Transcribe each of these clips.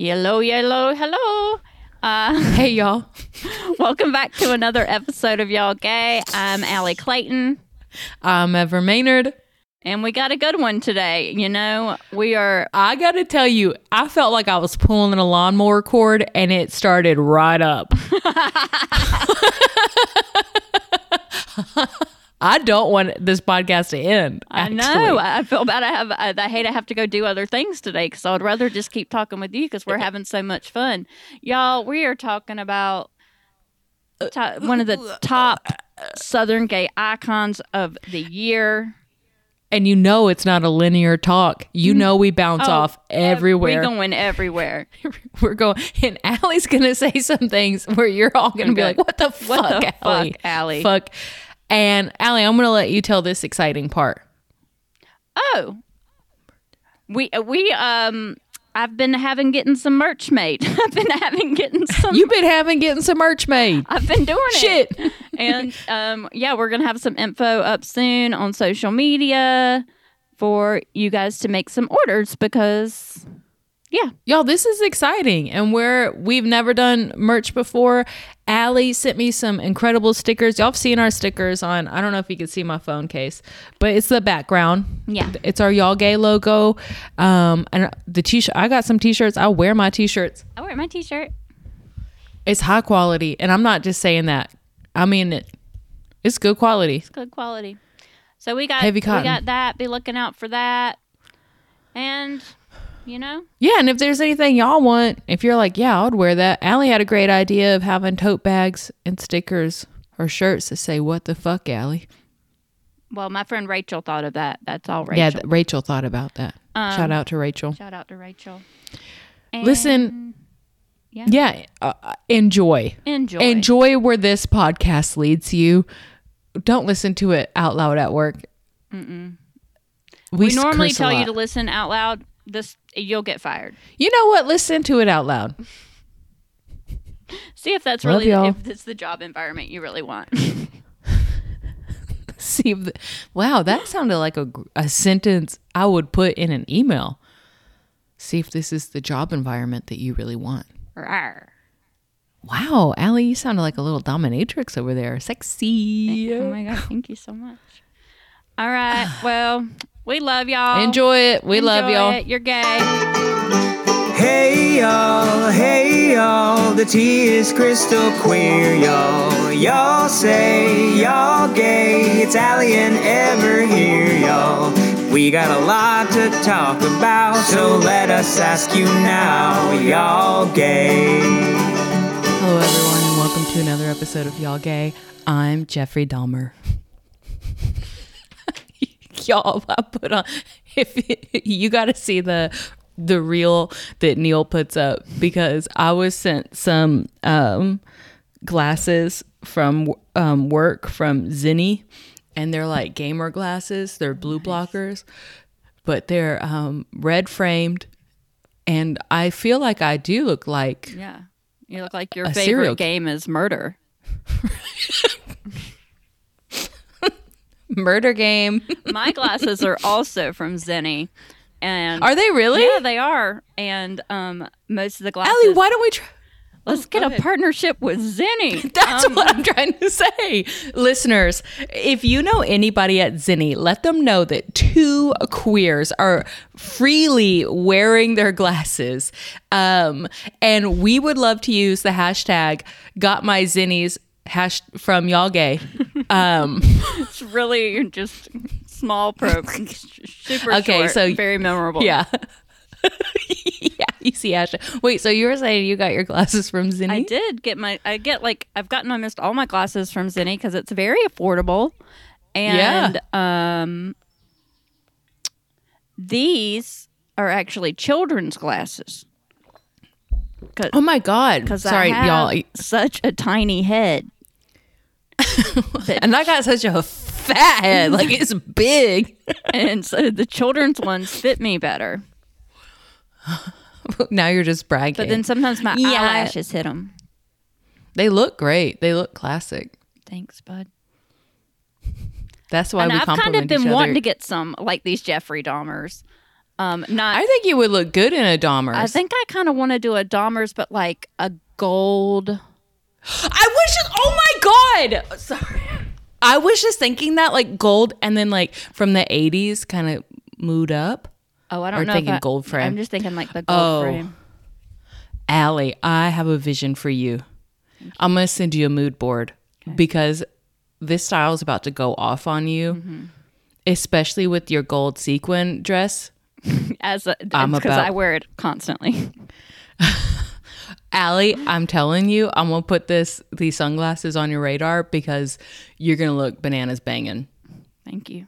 Hello, hello, hello. Uh, Hey, y'all. welcome back to another episode of Y'all Gay. I'm Ali Clayton, I'm Ever Mainard. and we got a good one today. You know, we are. I got to tell you, I felt like I was pulling a lawnmower cord and it started right up. I don't want this podcast to end. I know. I feel bad. I have. I, I hate I have to go do other things today because I would rather just keep talking with you because we're having so much fun, y'all. We are talking about to- one of the top Southern gay icons of the year. And you know it's not a linear talk. You mm-hmm. know we bounce Oh, off everywhere. We're going everywhere. We're going, and Ali's gonna say some things where you're all gonna be like, "What the fuck, What the Ali? fuck, Ali?" Fuck." And Ali, I'm gonna let you tell this exciting part. Oh, we we um. I've been having getting some merch made. I've been having getting some. You've been having getting some merch made. I've been doing Shit. it. Shit. and um, yeah, we're gonna have some info up soon on social media for you guys to make some orders because yeah, Y'all, this is exciting. And we're we've never done merch before. Ali sent me some incredible stickers. Y'all have seen our stickers on I don't know if you can see my phone case, but it's the background. Yeah. It's our y'all gay logo. Um and the t-shirt I got some t-shirts. I'll wear my t-shirts. I wear my t-shirt. It's high quality. And I'm not just saying that. I mean it it's good quality. It's good quality. So we got Heavy cotton. we got that. Be looking out for that. And you know, Yeah, and if there's anything y'all want, if you're like, yeah, I'd wear that. Ali had a great idea of having tote bags and stickers or shirts that say "What the fuck, Ali." well, my friend Rachel thought of that. That's all Rachel. Yeah, th- Rachel thought about that. Shout out to Rachel. Shout out to Rachel. Listen, yeah. yeah, uh, uh, enjoy. Enjoy. Enjoy where this podcast leads you. Don't listen to it out loud at work. Mm-mm. We, normally tell you to listen out loud. This you'll get fired. You know what? Listen to it out loud. See if that's really if it's the job environment you really want. See, if the, wow, that sounded like a, a sentence I would put in an email. See if this is the job environment that you really want. Rawr. Wow, Ali, you sounded like a little dominatrix over there. Sexy. Oh my god, thank you so much. All right, well, we love y'all. Enjoy it. We love y'all. it. You're gay. Hey y'all, hey y'all, the tea is crystal clear, y'all. Y'all say y'all gay, it's Ali and Ever here, y'all. We got a lot to talk about, so let us ask you now, y'all gay. Hello, everyone, and welcome to another episode of Y'all Gay. I'm Jeffrey Dahmer. Y'all, I put on if you got to see the the reel that Neil puts up because I was sent some um, glasses from um, work from Zenni, and they're like gamer glasses. They're blue blockers, but they're um, red framed, and I feel like I do look like Yeah, you look like your serial favorite game is murder. murder game. My glasses are also from Zenni, and Are they really? Yeah, they are. And um, most of the glasses. Ali, why don't we try? let's get a partnership with Zenni. That's Um, what I'm trying to say. Listeners, if you know anybody at Zenni, let them know that two queers are freely wearing their glasses. Um, and we would love to use the hashtag got my Zennies hash from y'all gay. Um, It's really just small pro, super Okay, short, so- very memorable. yeah. yeah, you see hashtag. Wait, so you were saying you got your glasses from Zenni? I did get my. I get like I've gotten almost all my glasses from Zenni because it's very affordable, and um, these are actually children's glasses. Oh my god! because Sorry, I have y'all. such a tiny head. And I got such a fat head, like it's big. and so the children's ones fit me better. now you're just bragging. But then sometimes my Yeah. eyelashes hit them. they look great. They look classic. Thanks, bud. That's why and we I've kind of been wanting to get some like these Jeffrey Dahmers. Um, not. I think you would look good in a Dahmer's. I think I kind of want to do a Dahmers, but like a gold. I was just. Oh my god! Sorry. I was just thinking that like gold, and then like from the '80s, kind of mood up. Oh, I don't Or know. thinking I, gold frame. I'm just thinking like the gold Oh. frame. Ali, I have a vision for you. I'm gonna send you a mood board because this style is about to go off on you, Mm-hmm. especially with your gold sequin dress. As a, I'm about- I wear it constantly. Ali, I'm telling you, I'm gonna put this these sunglasses on your radar because you're gonna look bananas banging. Thank you.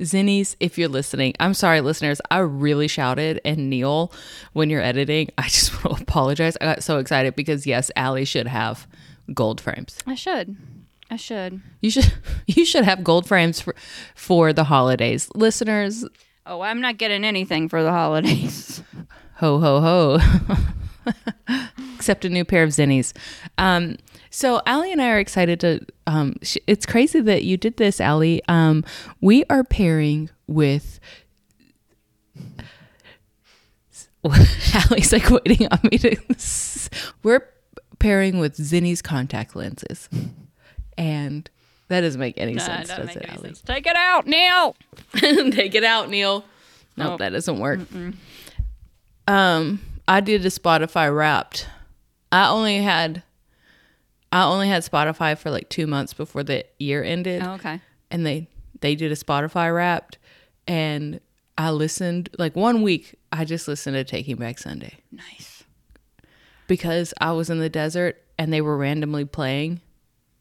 Zennies, if you're listening, I'm sorry, listeners. I really shouted and Neil when you're editing. I just want to apologize. I got so excited because yes, Ali should have gold frames. I should. I should. You should you should have gold frames for for the holidays. Listeners, Oh, I'm not getting anything for the holidays. ho ho ho. Except a new pair of Zennies. Um, so Ali and I are excited to. Um, sh- it's crazy that you did this, Ali. Um, we are pairing with. Ali's like waiting on me to. We're pairing with Zenni's contact lenses, and that doesn't make any sense, does it, Allie? Take it out, Neil. Take it out, Neil. Nope, that doesn't work. Um, I did a Spotify Wrapped. I only had, I only had Spotify for like two months before the year ended, Oh, okay. and they they did a Spotify Wrapped, and I listened like one week. I just listened to Taking Back Sunday Nice. because I was in the desert and they were randomly playing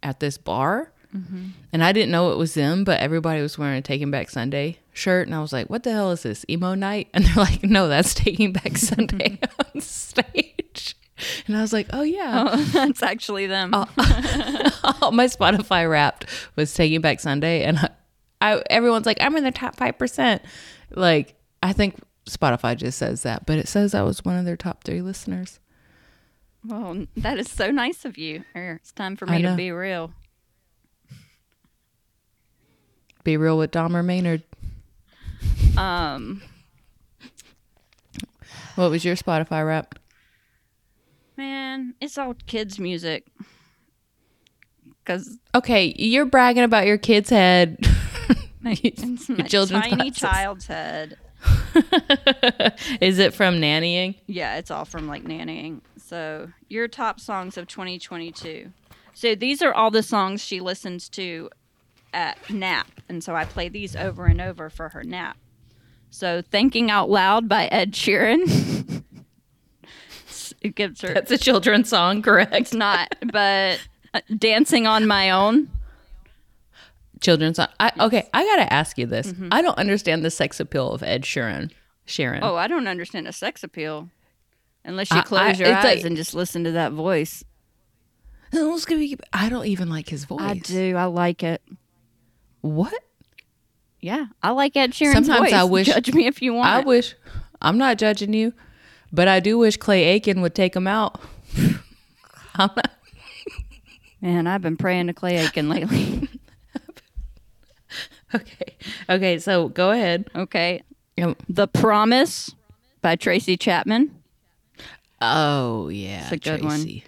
at this bar. Mm-hmm. And I didn't know it was them, but everybody was wearing a Taking Back Sunday shirt. And I was like, what the hell is this? Emo night? And they're like, no, that's Taking Back Sunday on stage. And I was like, oh, yeah. Oh, that's actually them. All my Spotify wrapped was Taking Back Sunday. And I, I, everyone's like, I'm in the top 5%. Like, I think Spotify just says that, but it says I was one of their top three listeners. Well, that is so nice of you. Here, it's time for me to be real. Be real with Dahmer Mainard. Um, What was your Spotify rap? man, it's all kids' music. Cause Okay, you're bragging about your kid's head. it's Your my children's tiny child's head. Is it from nannying? Yeah, it's all from like nannying. So your top songs of 2022. So these are all the songs she listens to at nap, and so I play these over and over for her nap. So "Thinking Out Loud" by Ed Sheeran. it gives her. That's a children's song, correct? It's not, but "Dancing on My Own." Children's song. I, okay, I gotta ask you this. Mm-hmm. I don't understand the sex appeal of Ed Sheeran. Sharon. Oh, I don't understand a sex appeal. Unless you I- close I- your eyes like- and just listen to that voice. I don't even like his voice. I do. I like it. What? Yeah, I like Ed Sheeran's Sometimes voice. I wish- Judge me if you want. I wish. I'm not judging you, but I do wish Clay Aiken would take him out. Man, I've been praying to Clay Aiken lately. Okay. Okay. So go ahead. okay. Yep. The Promise by Tracy Chapman. Oh yeah, It's a good one.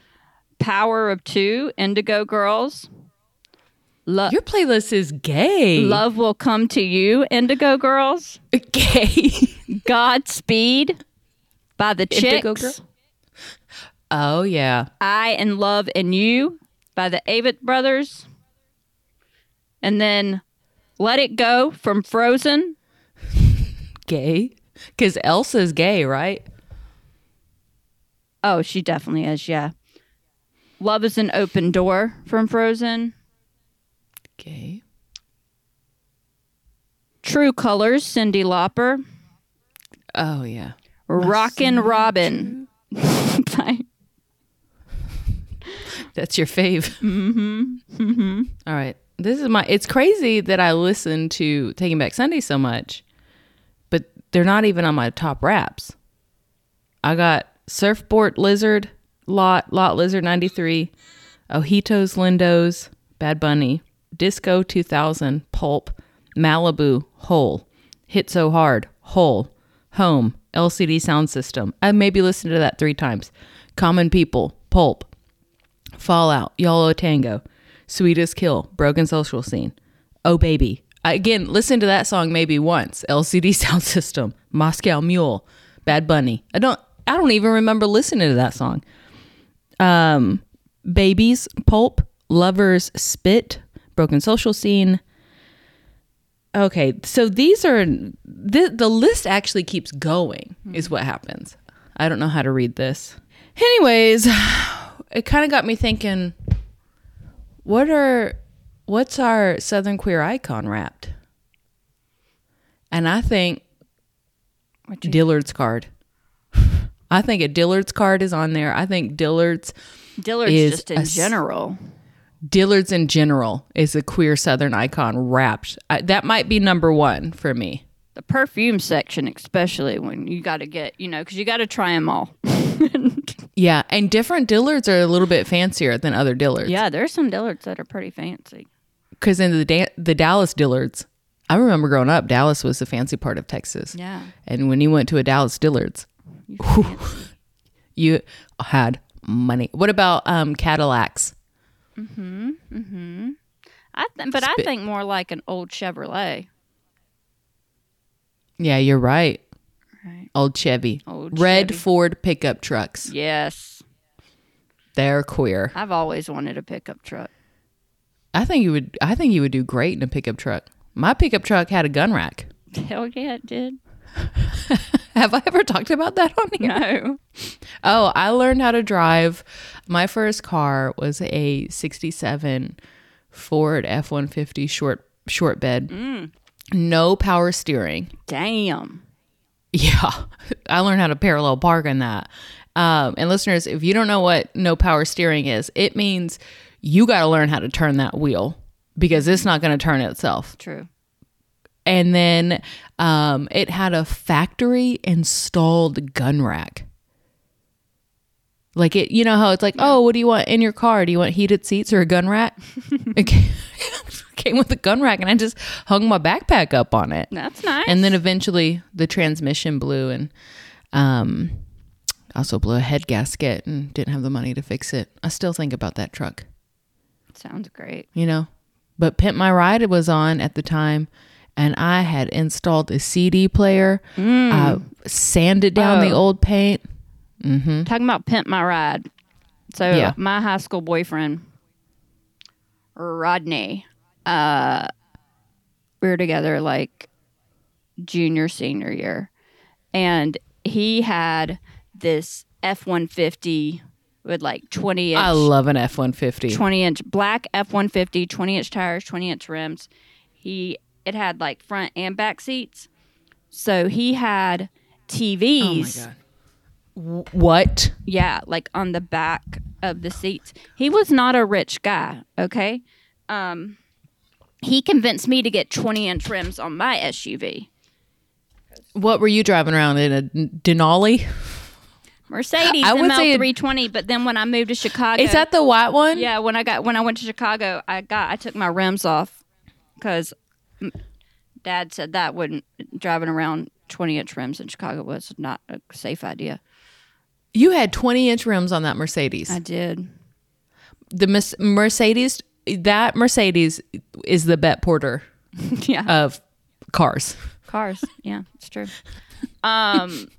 Power of Two, Indigo Girls. Lo- Your playlist is gay. Love Will Come to You, Indigo Girls. gay. Godspeed by the Indigo Chicks. Girl? oh yeah. I and Love and You by the Avett Brothers. And then Let It Go from Frozen. Gay. Because Elsa's gay, right? Oh, she definitely is, yeah. Love is an Open Door from Frozen. True Colors, Cyndi Lauper. Oh yeah. Rockin' Robin. That's your fave. Mm-hmm. Mm-hmm. All right. This is my. It's crazy that I listen to Taking Back Sunday so much, but they're not even on my top raps. I got Surfboard Lizard, Lot, Lot Lizard 93, Ojitos Lindos, Bad Bunny, Disco 2000, Pulp, Malibu, Hole, Hit So Hard, Hole, Home, LCD Sound System. I maybe listened to that three times. Common People, Pulp, Fallout, Yo La Tengo, Sweetest Kill, Broken Social Scene, Oh Baby. I, again, listen to that song maybe once. LCD Sound System, Moscow Mule, Bad Bunny. I don't. I don't even remember listening to that song. Um, Babies, Pulp, Lovers, Spit, Broken Social Scene. Okay, so these are the the list actually keeps going. Hmm. Is what happens. I don't know how to read this. Anyways, it kind of got me thinking. What are what's our Southern queer icon wrapped? And I think Dillard's card. I think a Dillard's card is on there. I think Dillard's Dillard's just in s- general. Dillard's in general is a queer Southern icon wrapped. I, that might be number one for me. The perfume section, especially when you got to get, you know, because you got to try them all. Yeah, and different Dillards are a little bit fancier than other Dillards. yeah, there's some Dillards that are pretty fancy. because in the da- the Dallas Dillards, I remember growing up, Dallas was the fancy part of Texas. Yeah. and when you went to a Dallas Dillards, You whew, you had money. What about um, Cadillacs? Mm-hmm, mm-hmm. I th- but I think more like an old Chevrolet. Yeah, you're right. Right. Old Chevy, Old red Chevy. Ford pickup trucks. Yes. They're queer. I've always wanted a pickup truck. I think you would. I think you would do great in a pickup truck. My pickup truck had a gun rack. Hell yeah, it did. Have I ever talked about that on here? No. Oh, I learned how to drive. My first car was a 67 Ford F-150 short short bed. No power steering. Damn. Yeah. I learned how to parallel park in that. Um, and listeners, if you don't know what no power steering is, it means you got to learn how to turn that wheel because it's not going to turn itself. True. And then um, it had a factory installed gun rack. Like it, you know how it's like, oh, what do you want in your car? Do you want heated seats or a gun rack? it came, with a gun rack, and I just hung my backpack up on it. That's nice. And then eventually the transmission blew, and um, also blew a head gasket, and didn't have the money to fix it. I still think about that truck Sounds great. you know. But Pimp My Ride was on at the time, and I had installed a CD player. I sanded down the Oh. old paint. Talking about pimp my ride. So Yeah. my high school boyfriend, Rodney, uh, we were together like junior senior year, and he had this F one fifty with like twenty inch. I love an F one fifty. 20 inch black F 150, 20 inch tires, 20 inch rims. He, it had like front and back seats. So he had TVs. What? Yeah, like on the back of the seats. He was not a rich guy, okay? Um, he convinced me to get 20 inch rims on my SUV. What were you driving around in a Denali? Mercedes I would say- ML320, but then when I moved to Chicago, Is that the white one? Yeah, when I got when I went to Chicago, I got I took my rims off because Dad said that wouldn't driving around twenty inch rims in Chicago was not a safe idea. You had twenty inch rims on that Mercedes. I did. the Mercedes, that Mercedes is the Bette Porter yeah, of cars. cars. Yeah, it's true. Um,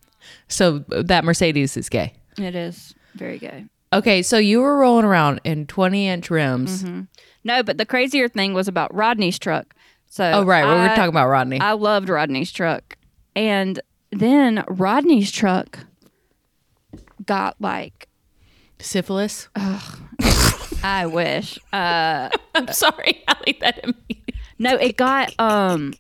So that Mercedes is gay. it is very gay. Okay, so you were rolling around in 20 inch rims. No, but the crazier thing was about Rodney's truck. So Oh, right. we were talking about Rodney. I loved Rodney's truck. And then Rodney's truck got like Syphilis. I wish. Uh I'm sorry. I that no, it got um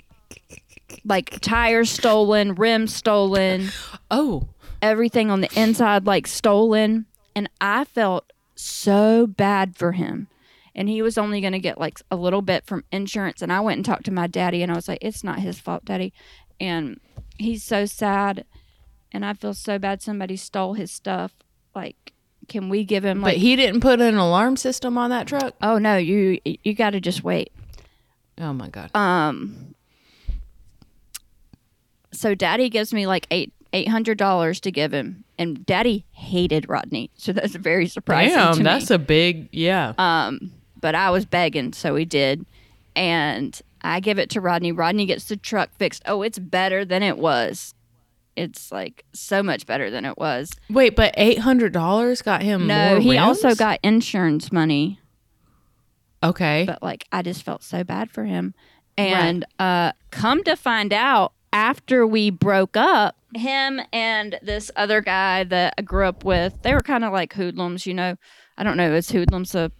like tires stolen, rims stolen, Oh, everything on the inside like stolen. And I felt so bad for him. And he was only going to get like a little bit from insurance. And I went and talked to my daddy and I was like, it's not his fault, daddy. And he's so sad. And I feel so bad somebody stole his stuff. Like, can we give him But he didn't put an alarm system on that truck. oh no, you, you got to just wait. Oh my god. Um, so daddy gives me like eight eight hundred dollars to give him, and daddy hated Rodney, so that's very surprising. Damn, to that's me. a big yeah. um, but I was begging, so he did, and I give it to Rodney. Rodney gets the truck fixed. Oh, it's better than it was. It's like so much better than it was. Wait, but eight hundred dollars got him. No, he also got insurance money. okay. but like I just felt so bad for him. And uh come to find out after we broke up, him and this other guy that I grew up with, they were kind of like hoodlums, you know. I don't know, is hoodlums a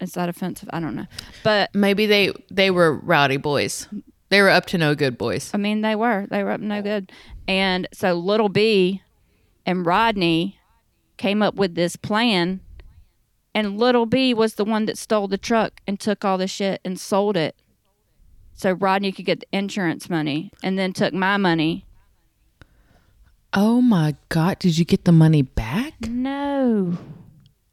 is that offensive? I don't know. But Maybe they they were rowdy boys. They were up to no good boys. I mean they were. They were up no good. And so little B and Rodney came up with this plan and little B was the one that stole the truck and took all the shit and sold it. So Rodney could get the insurance money and then took my money. Oh my god! Did you get the money back? No.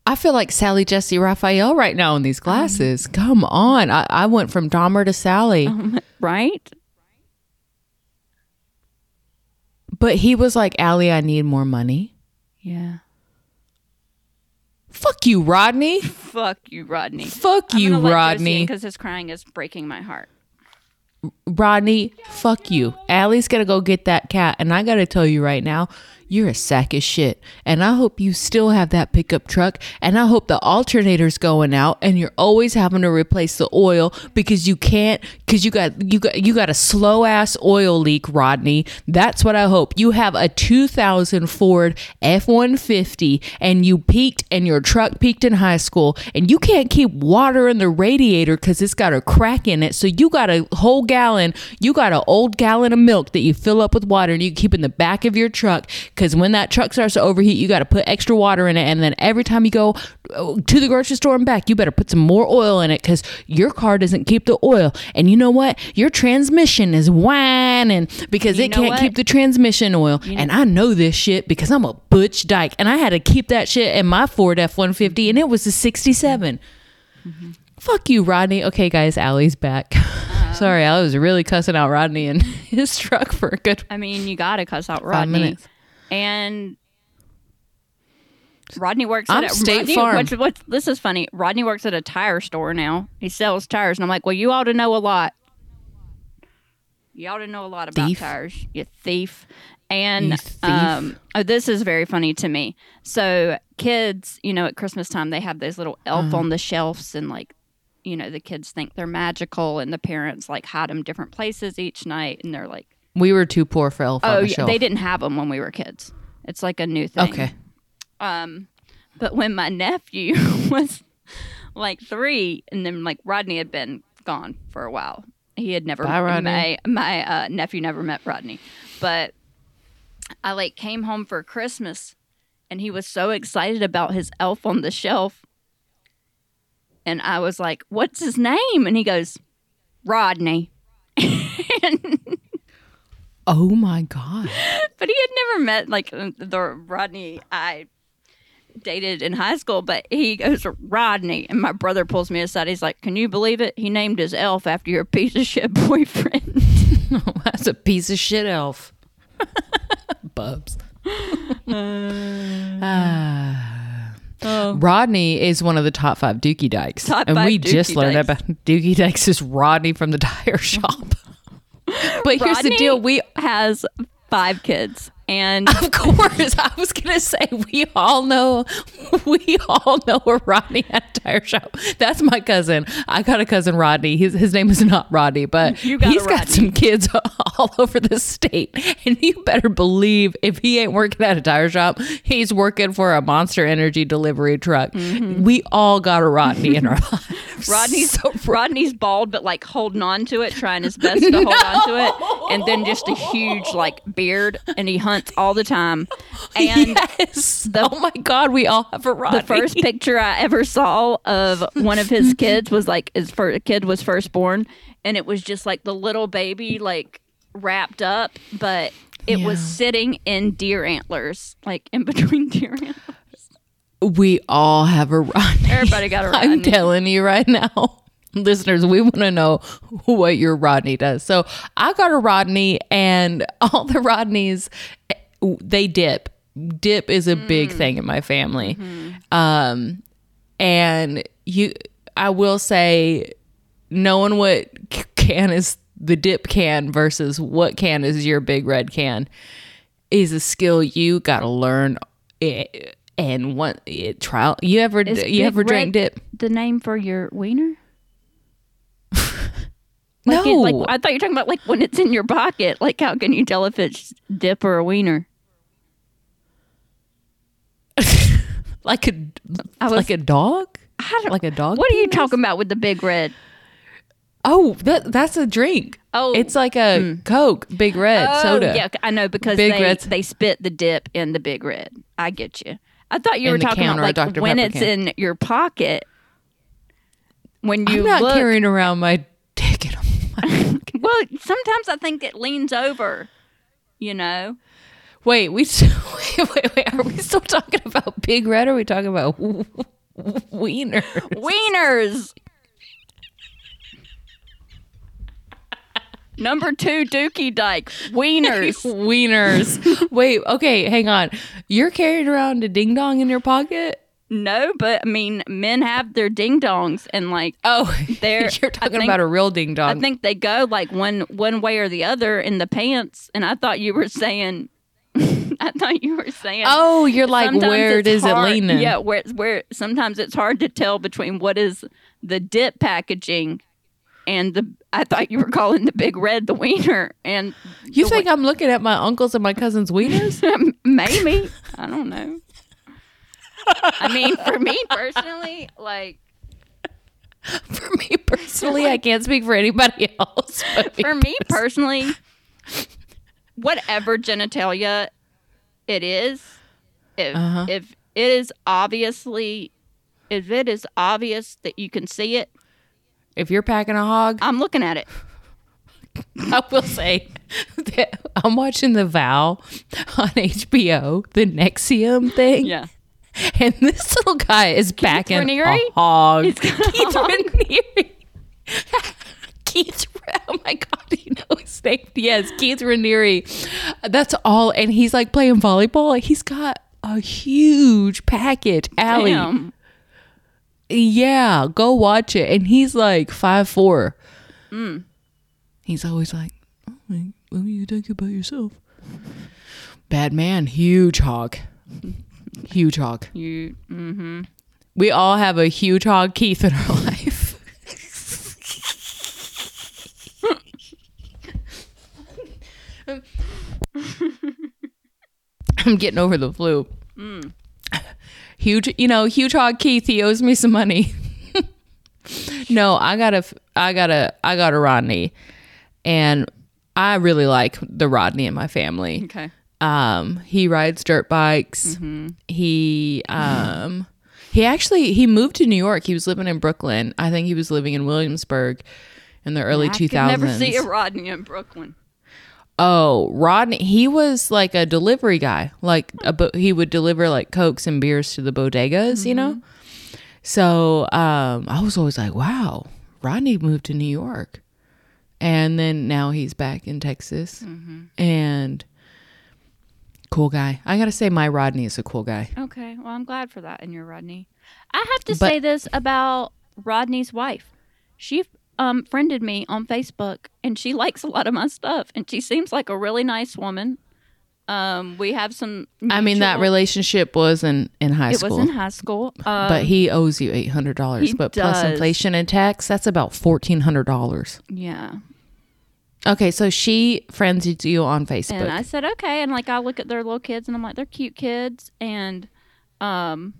I feel like Sally Jessy Raphael right now in these Um, glasses. Come on, I, I went from Dahmer to Sally, Right? But he was like, "Ali, I need more money." Yeah. Fuck you, Rodney. Fuck you, Rodney. Fuck you, Rodney. Because his crying is breaking my heart. Rodney, fuck you. Ali's gonna go get that cat, and I gotta tell you right now, you're a sack of shit. And I hope you still have that pickup truck, and I hope the alternator's going out, and you're always having to replace the oil because you can't, because you got you got you got a slow ass oil leak, Rodney. That's what I hope. You have a 2000 Ford F150, and you peaked, and your truck peaked in high school, and you can't keep water in the radiator because it's got a crack in it. So you got a whole gallon, you got an old gallon of milk that you fill up with water and you keep in the back of your truck. Because when that truck starts to overheat, you got to put extra water in it. And then every time you go uh, to the grocery store and back, you better put some more oil in it because your car doesn't keep the oil. And you know what? Your transmission is whining because You it can't what? keep the transmission oil. and I know this shit because I'm a butch dyke and I had to keep that shit in my Ford F 150 and it was a 67. Fuck you, Rodney. Okay, guys, Ali's back. Uh-huh. Sorry, I was really cussing out Rodney and his truck for a good I mean, you got to cuss out five Rodney. minutes. And Rodney works I'm at a, State Rodney, Farm. What's, what's, this is funny. Rodney works at a tire store now. He sells tires, and I'm like, well, you ought to know a lot. You ought to know a lot about Thief. tires, you thief. And You thief. um, oh, this is very funny to me. So kids, you know, at Christmas time, they have those little elf Uh-huh. on the shelves, and like, you know, the kids think they're magical, and the parents like hide them different places each night, and they're like. We were too poor for Elf Oh, on the yeah, Shelf. they didn't have them when we were kids. It's like a new thing. Okay. Um, but when my nephew was like three, and then like Rodney had been gone for a while, he had never. Bye, Rodney. My my uh, nephew never met Rodney, but I like came home for Christmas, and he was so excited about his elf on the shelf, and I was like, "What's his name?" And he goes, "Rodney." Oh my God. but he had never met like uh, the Rodney I dated in high school. But he goes Rodney, and my brother pulls me aside. He's like, "Can you believe it? He named his elf after your piece of shit boyfriend." That's a piece of shit elf. Bubs. Ah. Rodney is one of the top five Dookie Dykes. Top and we just Dookie learned Dykes. about Dookie Dykes is Rodney from the tire shop. But here's the deal. We has five kids, and Of course, I was gonna say we all know, we all know a Rodney at a tire shop. That's my cousin. I got a cousin Rodney. His his name is not Rodney, but You got a he's got some kids all over the state. And you better believe if he ain't working at a tire shop, he's working for a Monster Energy delivery truck. Mm-hmm. We all got a Rodney in our lives. Rodney's so Rodney's bald, but like holding on to it, trying his best to hold on to it, and then just a huge like beard, and he hunts all the time. And yes. oh my God, we all have a Rodney. the first picture I ever saw of one of his kids was like his first kid was first born, and it was just like the little baby like wrapped up, but it was sitting in deer antlers, like in between deer antlers. we all have a Rodney. Everybody got a Rodney. I'm telling you right now, listeners, we want to know what your Rodney does. So I got a Rodney, and all the Rodneys, eh, they dip. Dip is a big mm. thing in my family. Mm-hmm. Um, and you, I will say, knowing what can is the dip can versus what can is your big red can is a skill you got to learn. It, and what it eh, trial you ever Is you ever drank dip? The name for your wiener? No, Like, it- like I thought you were talking about like when it's in your pocket. Like how can you tell if it's dip or a wiener? like a I was- like a dog, I don't, like a dog. what are you talking about with the big red? Oh, that that's a drink. Oh. it's like a hmm. Coke, Big Red oh, soda. yeah, I know because Big they Red's- they spit the dip in the big red. I get you. I thought you In were talking about like Dr. when Pepper it's can. in your pocket. When you I'm not look, carrying around my dick in my well, sometimes I think it leans over. You know, Wait, we wait, wait, wait. Are we still talking about Big Red? Or are we talking about Wiener? wieners. Number two, Dookie Dyke, wieners. Wieners. Wait, okay, hang on. You're carrying around a ding dong in your pocket? No, but I mean, men have their ding dongs, and like, Oh, They're- you're talking think- about a real ding dong. I think they go like one one way or the other in the pants. And I thought you were saying, I thought you were saying, oh, you're like, where it's is it hard- leaning? Yeah, where where sometimes it's hard to tell between what is the dip packaging and the. I thought you were calling the big red the wiener, and You think I'm looking at my uncles and my cousins' wieners? maybe I don't know. I mean, for me personally, like for me personally, I can't speak for anybody else. But for me personally, whatever genitalia it is, if Uh-huh. if it is obviously, if it is obvious that you can see it, if you're packing a hog, I'm looking at it. I will say that I'm watching The Vow on HBO, the NXIVM thing. Yeah. And this little guy is packing Raniere? a hog. A Keith? Raniere. Keith, oh my God, you know his name? Yes, Keith Raniere. That's all. And he's like playing volleyball. He's got a huge package. Ali. Damn. Yeah, go watch it. And he's like five four. Mm. He's always like, oh, what do you think about yourself? Bad man, huge hog. Huge hog. You. Mm-hmm. We all have a huge hog Keith in our life. I'm getting over the flu. Huge, you know, huge hog Keith. He owes me some money. no, I got a, I got a, I got a Rodney, and I really like the Rodney in my family. Okay. Um, he rides dirt bikes. Mm-hmm. He um he actually he moved to New York. He was living in Brooklyn. I think he was living in Williamsburg in the early I two could never see a Rodney in Brooklyn. Oh, Rodney, he was like a delivery guy. Like a bo- he would deliver like cokes and beers to the bodegas, you know. So um, I was always like, wow, Rodney moved to New York, and then now he's back in Texas, and cool guy. I gotta say, my Rodney is a cool guy. Okay. Well, I'm glad for that in your Rodney. I have to But- say this about Rodney's wife. She um friended me on Facebook and she likes a lot of my stuff and she seems like a really nice woman. Um we have some I mean, that relationship was in in high it school. It was in high school. Um, but he owes you eight hundred dollars. But plus inflation and tax, that's about fourteen hundred dollars. yeah. Okay, so she friends you on Facebook. And I said, okay. And like, I look at their little kids and I'm like, they're cute kids. And, um,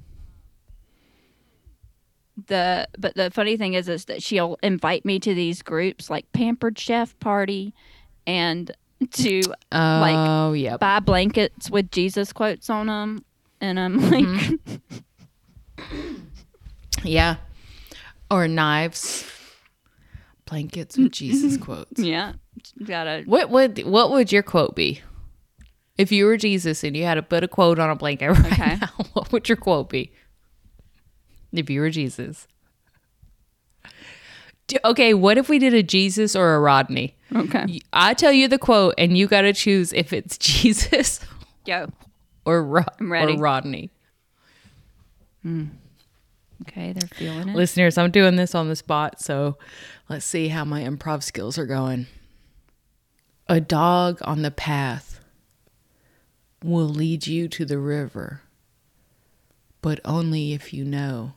the but the funny thing is is that she'll invite me to these groups like Pampered Chef Party and to Oh, yeah. buy blankets with Jesus quotes on them. And I'm like, Mm-hmm. Yeah. Or knives, blankets with Jesus quotes. yeah, gotta. What would what would your quote be? If you were Jesus and you had to put a quote on a blanket right Okay. now, what would your quote be? If you were Jesus. Do- Okay, what if we did a Jesus or a Rodney? Okay. I tell you the quote and you got to choose if it's Jesus Yo. or, Ro- I'm ready. or Rodney. Hmm. Okay, they're feeling it. Listeners, I'm doing this on the spot, so let's see how my improv skills are going. A dog on the path will lead you to the river, but only if you know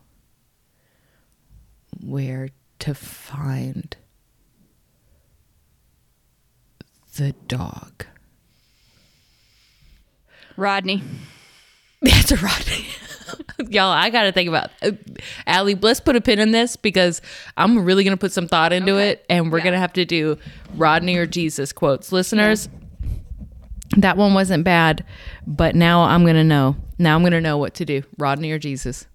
where to find the dog. Rodney. That's a Rodney. Y'all, I got to think about uh, Ali, let's put a pin in this because I'm really going to put some thought into Okay. it and we're Yeah. going to have to do Rodney or Jesus quotes. Listeners, that one wasn't bad, but now I'm going to know. Now I'm going to know what to do Rodney or Jesus.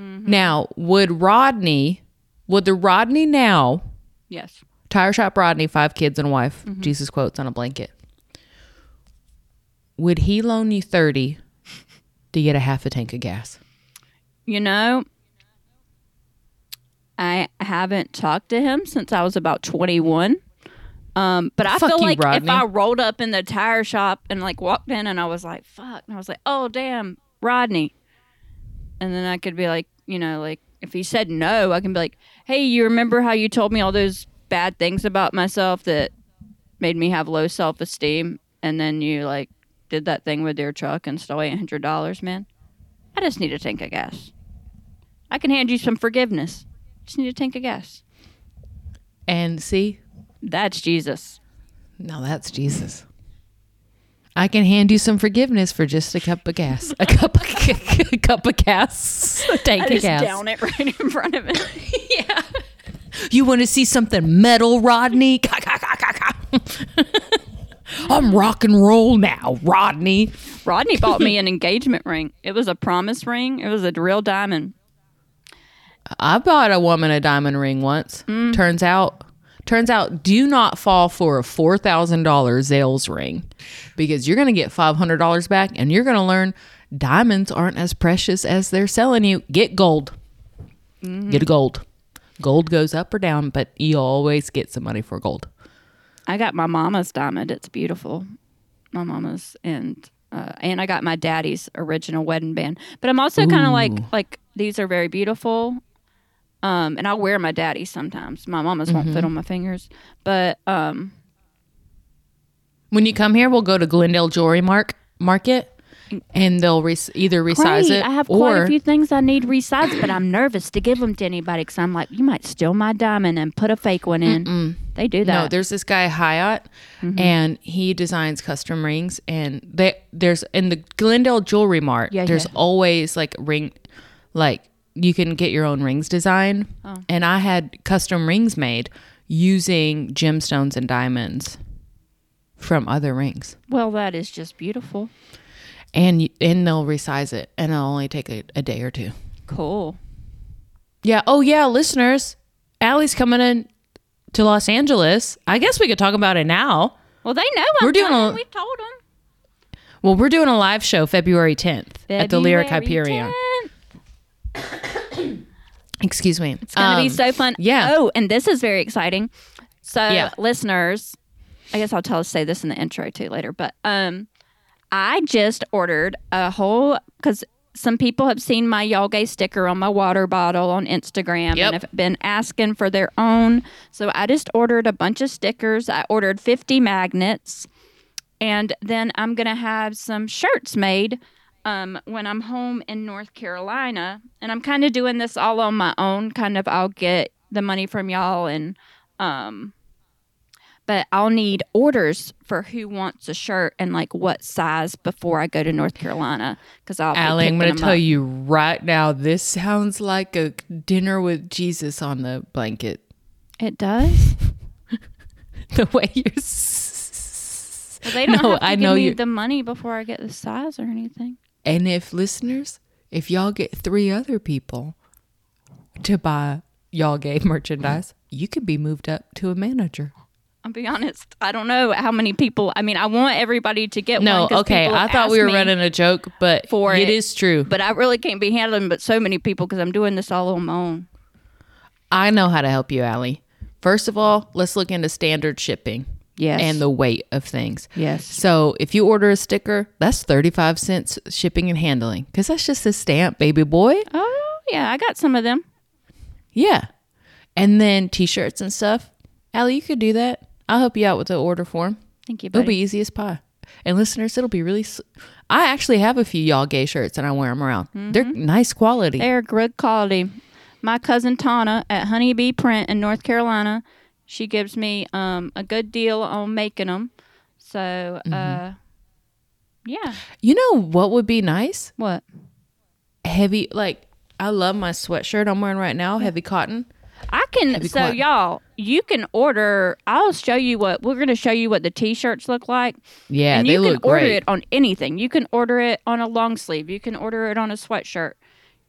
Now, would Rodney, would the Rodney now, Yes. tire shop Rodney, five kids and a wife, Jesus quotes on a blanket, would he loan you 30 to get a half a tank of gas? You know, I haven't talked to him since I was about 21. Um, but I Fuck feel you, like Rodney. if I rolled up in the tire shop and like walked in and I was like, fuck, and I was like, oh, damn, Rodney. And then I could be like, you know, like if he said no, I can be like, hey, you remember how you told me all those bad things about myself that made me have low self esteem? And then you like did that thing with your truck and stole $800, man. I just need a tank of gas. I can hand you some forgiveness. Just need a tank of gas. And see, That's Jesus. now that's Jesus. I can hand you some forgiveness for just a cup of gas. A cup of, a cup of gas. A tank I of just gas. down it right in front of it. Yeah. You want to see something metal, Rodney? I'm rock and roll now, Rodney. Rodney bought me an engagement ring. It was a promise ring. It was a real diamond. I bought a woman a diamond ring once. Mm. Turns out, turns out, do not fall for a four thousand dollars Zales ring because you're gonna get five hundred dollars back, and you're gonna learn diamonds aren't as precious as they're selling you. Get gold. Mm-hmm. Get a gold. Gold goes up or down, but you always get some money for gold. I got my mama's diamond. It's beautiful. My mama's and uh, and I got my daddy's original wedding band. But I'm also kind of like like these are very beautiful. Um, and I'll wear my daddy's sometimes. My mama's won't fit on my fingers, but um, When you come here, we'll go to Glendale Jewelry Mark Market, and they'll re- either resize Great. it I have or quite a few things I need resized, but I'm nervous to give them to anybody because I'm like, you might steal my diamond and put a fake one in. They do that. No, there's this guy Hyatt, mm-hmm. and he designs custom rings. And they there's in the Glendale Jewelry Mart. Yeah, there's yeah. always like ring, like you can get your own rings designed. Oh. And I had custom rings made using gemstones and diamonds from other rings, well, that is just beautiful. And and they'll resize it, and it'll only take a, a day or two. Cool. Yeah. Oh yeah, listeners, Ali's coming in to Los Angeles. I guess we could talk about it now. Well, they know I'm We're doing a- We told them. Well, we're doing a live show February 10th at the Lyric Hyperion. Excuse me. It's gonna be Um, so fun. yeah. Oh, and this is very exciting. So, Yeah. listeners, I guess I'll tell say this in the intro too later. But um, I just ordered a whole because some people have seen my y'all gay sticker on my water bottle on Instagram Yep. and have been asking for their own. So I just ordered a bunch of stickers. I ordered 50 magnets. And then I'm going to have some shirts made um, when I'm home in North Carolina. And I'm kind of doing this all on my own. Kind of, I'll get the money from y'all and um, but I'll need orders for who wants a shirt and like what size before I go to North Carolina because I'll. be Ali, I'm going to tell up. you right now, this sounds like a dinner with Jesus on the blanket. It does. The way you're. s- Well, they don't No, have to I give know me you- the money before I get the size or anything. And if listeners, if y'all get three other people to buy y'all gay merchandise, you could be moved up to a manager. I'll be honest. I don't know how many people. I mean, I want everybody to get No, one. 'cause okay. I thought we were running a joke, but for it it. is true. but I really can't be handling but so many people because I'm doing this all on my own. I know how to help you, Ali. First of all, let's look into standard shipping. Yes. And the weight of things. Yes. So if you order a sticker, that's 35 cents shipping and handling because that's just a stamp, baby boy. Oh yeah, I got some of them. Yeah. And then t shirts and stuff. Ali, you could do that. I'll help you out with the order form. Thank you, It'll be easy as pie. And listeners, it'll be really. s- I actually have a few y'all gay shirts and I wear them around. They're nice quality. They're good quality. My cousin Tana at Honeybee Print in North Carolina, she gives me um, a good deal on making them. So, Mm-hmm. uh, yeah. you know what would be nice? What? Heavy, like, I love my sweatshirt I'm wearing right now, heavy cotton. I can. So, cotton. y'all, you can order. I'll show you what we're going to show you what the t-shirts look like. Yeah, and you can order great. it on anything. You can order it on a long sleeve. You can order it on a sweatshirt.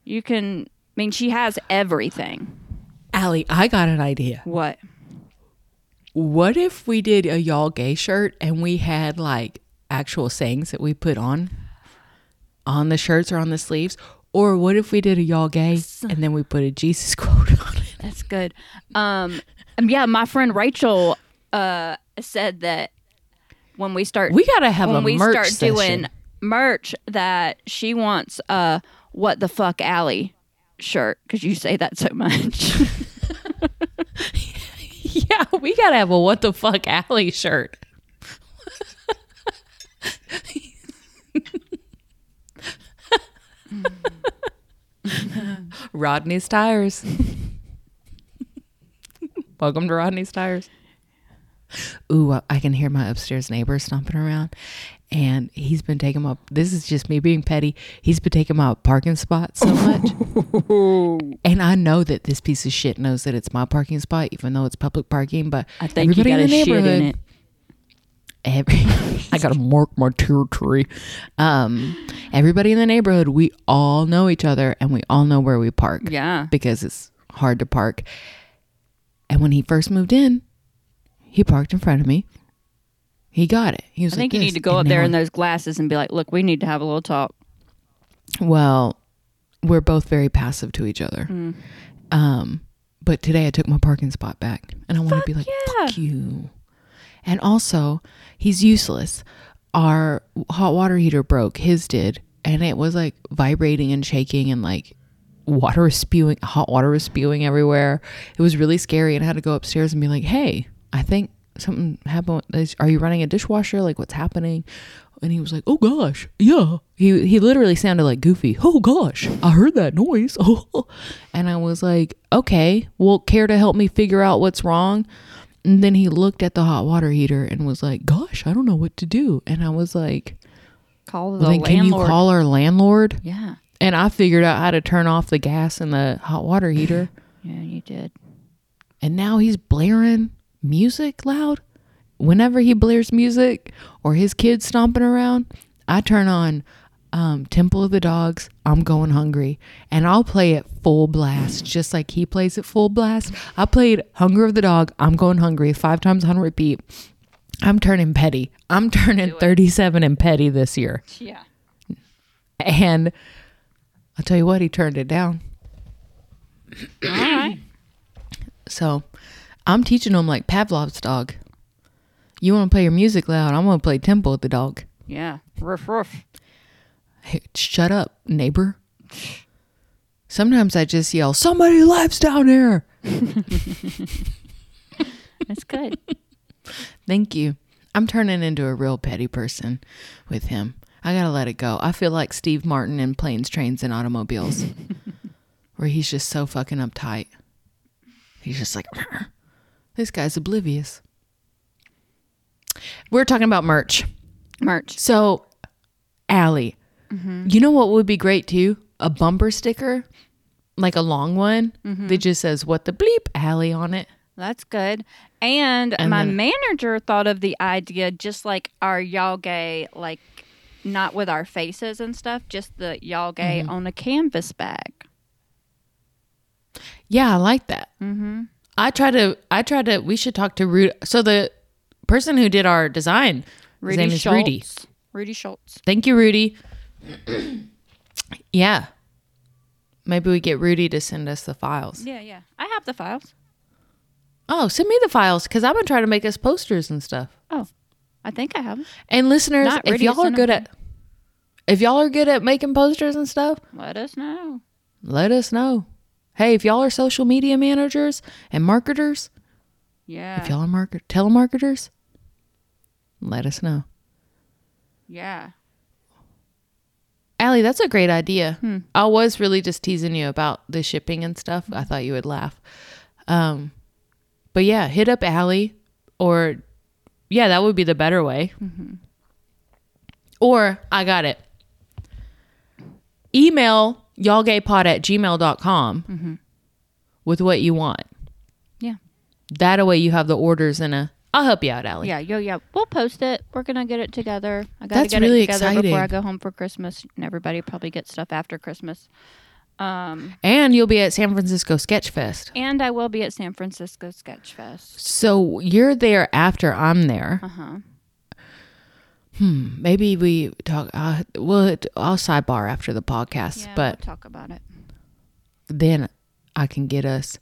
You can. I mean, she has everything. Ali, I got an idea. What? What if we did a y'all gay shirt and we had like actual sayings that we put on on the shirts or on the sleeves? Or what if we did a y'all gay and then we put a Jesus quote on it? That's good. Um, um, yeah, my friend Rachel uh said that when we start We gotta have when a we merch start session. doing merch that she wants a what the fuck Ali shirt because you say that so much. Yeah, we gotta have a what the fuck Ali shirt. Rodney's tires. Welcome to Rodney's tires. Ooh, I- can hear my upstairs neighbor stomping around, and he's been taking my. This is just me being petty. He's been taking my parking spot so much, and I know that this piece of shit knows that it's my parking spot, even though it's public parking. But I think you got everybody a in the shit in neighborhood- it. Every, I gotta mark my territory. Um, everybody in the neighborhood, we all know each other, and we all know where we park. Yeah. because it's hard to park. And when he first moved in, he parked in front of me. He got it. He was I like, think you need to go and up there in those glasses and be like, "Look, we need to have a little talk." Well, we're both very passive to each other. Mm. Um, but today I took my parking spot back, and I want to be like, yeah. "Fuck you." And also, he's useless. Our hot water heater broke. His did, and it was like vibrating and shaking, and like water was spewing. Hot water was spewing everywhere. It was really scary, and I had to go upstairs and be like, "Hey, I think something happened. Are you running a dishwasher? Like, what's happening?" And he was like, "Oh gosh, yeah." He he literally sounded like Goofy. Oh gosh, I heard that noise. Oh, and I was like, "Okay, well, care to help me figure out what's wrong?" And then he looked at the hot water heater and was like, "Gosh, I don't know what to do." And I was like, Call the "Well, then can you call our landlord?" yeah, And I figured out how to turn off the gas in the hot water heater. yeah, you did. and now he's blaring music loud. Whenever he blares music or his kids stomping around, I turn on um, Temple of the Dogs, I'm Going Hungry, and I'll play it full blast, just like he plays it full blast. I played Hunger of the Dog, I'm Going Hungry five times on repeat. I'm turning petty. I'm turning 37 and petty this year. Yeah. And I'll tell you what, he turned it down. All right. So I'm teaching him like Pavlov's dog. You want to play your music loud? I'm going to play tempo with the dog. Yeah. Ruff ruff. Hey, shut up, neighbor. Sometimes I just yell, somebody lives down there. That's good. Thank you. I'm turning into a real petty person with him. I got to let it go. I feel like Steve Martin in Planes, Trains, and Automobiles, where he's just so fucking uptight. He's just like, this guy's oblivious. We're talking about merch. Merch. So, Ali, mm-hmm. you know what would be great too? A bumper sticker, like a long one mm-hmm. that just says "What the bleep Ali" on it. That's good. And, And my then- manager thought of the idea just like our y'all gay, like not with our faces and stuff, just the y'all gay Mm-hmm. on a canvas bag. Yeah, I like that. Mm-hmm. I try to. I try to. We should talk to Rudy. So the person who did our design, his name is Rudy. Rudy Schultz. Thank you, Rudy. yeah. Maybe we get Rudy to send us the files. Yeah, yeah. I have the files. Oh, send me the files because I've been trying to make us posters and stuff. Oh, I think I have. And listeners, Not if y'all are good at, if y'all are good at making posters and stuff, Let us know. let us know. Hey, if y'all are social media managers and marketers, Yeah. if y'all are market telemarketers, let us know. yeah. Ali, that's a great idea. I was really just teasing you about the shipping and stuff. I thought you would laugh. Um, but yeah, hit up Ali or yeah, that would be the better way. Or I got it. Email y'allgaypod at gmail.com with what you want. Yeah. That way you have the orders in a I'll help you out, Ali. Yeah, yo, yeah. We'll post it. We're gonna get it together. I gotta That's get really it together exciting. before I go home for Christmas, and everybody probably gets stuff after Christmas. Um, And you'll be at San Francisco Sketch Fest. and I will be at San Francisco Sketch Fest. So you're there after I'm there. Uh huh. Hmm. Maybe we talk. Uh, well, I'll sidebar after the podcast, Yeah, but we'll talk about it. then I can get us.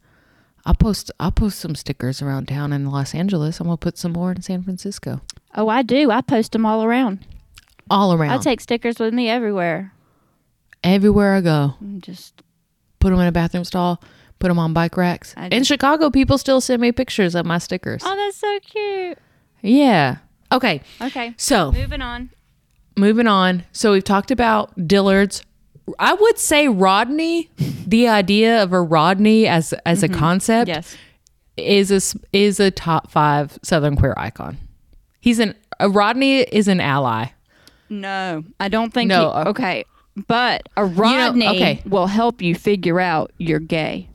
I'll post. I'll post some stickers around town in Los Angeles. I'm gonna put some more in San Francisco. Oh, I do. I post them all around. All around. I take stickers with me everywhere. Everywhere I go. Just Put them in a bathroom stall. Put them on bike racks. I in. Chicago, people still send me pictures of my stickers. oh, that's so cute. Yeah. Okay. Okay, So moving on. moving on. So we've talked about Dillard's. I would say Rodney. The idea of a Rodney as as a concept Yes. is a is a top five Southern queer icon. He's an a Rodney is an ally. No, I don't think. No, he- uh, okay, but a Rodney okay. will help you figure out you're gay.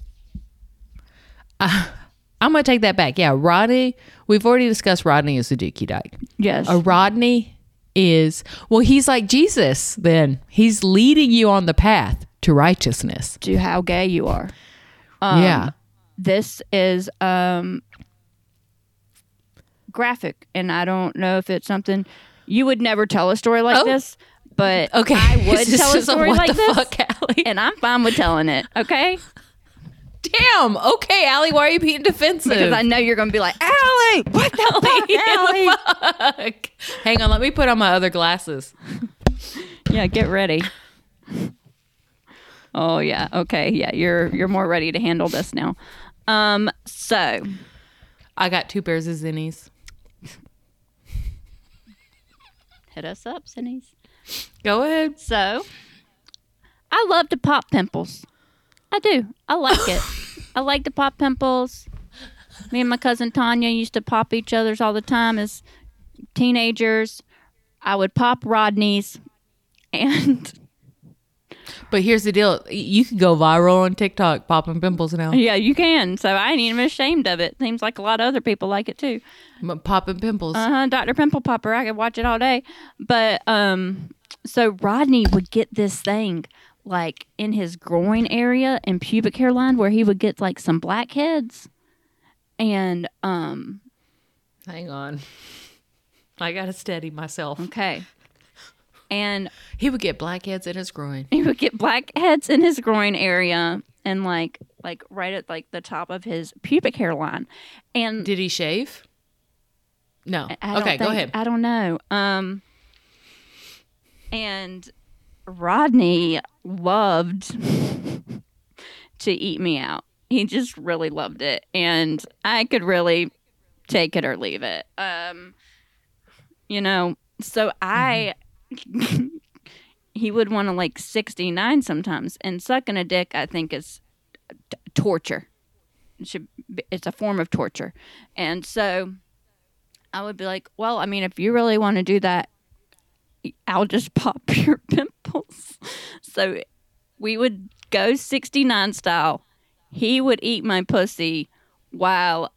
I'm gonna take that back. Yeah, Rodney. We've already discussed Rodney as a Dookie Dyke. Yes. A Rodney is well, he's like Jesus. Then he's leading you on the path to righteousness. to how gay you are. Um, yeah. This is um graphic, and I don't know if it's something you would never tell a story like Oh. this, but Okay. I would This tell a story what like the this, fuck, Ali? and I'm fine with telling it. Okay, Damn. Okay, Ali, why are you being defensive? because I know you're going to be like, Ali, what the fuck, Ali? Fuck. Hang on, let me put on my other glasses. Yeah, get ready. Oh yeah. Okay. Yeah, you're you're more ready to handle this now. Um. So I got two pairs of Zennies. hit us up, Zennies. Go ahead. So, I love to pop pimples. I do. I like it. I like to pop pimples. Me and my cousin Tanya used to pop each other's all the time as teenagers. I would pop Rodney's, and But here's the deal: you could go viral on TikTok popping pimples now. yeah, you can. So I ain't even ashamed of it. Seems like a lot of other people like it too. But popping pimples. Uh huh. Dr. Pimple Popper. I could watch it all day. But um, so Rodney would get this thing like in his groin area and pubic hairline where he would get like some blackheads, and um, Hang on, I gotta steady myself. okay, and He would get blackheads in his groin. he would get blackheads in his groin area and like like right at like the top of his pubic hairline, and Did he shave? No. Okay, go ahead. I don't know. Um, and Rodney loved to eat me out. He just really loved it, and I could really take it or leave it. Um, you know, so I. he would want to like 69 sometimes and sucking a dick i think is t- torture it should be, it's a form of torture and so I would be like, well, I mean, if you really want to do that, I'll just pop your pimples. So we would go 69 style. He would eat my pussy while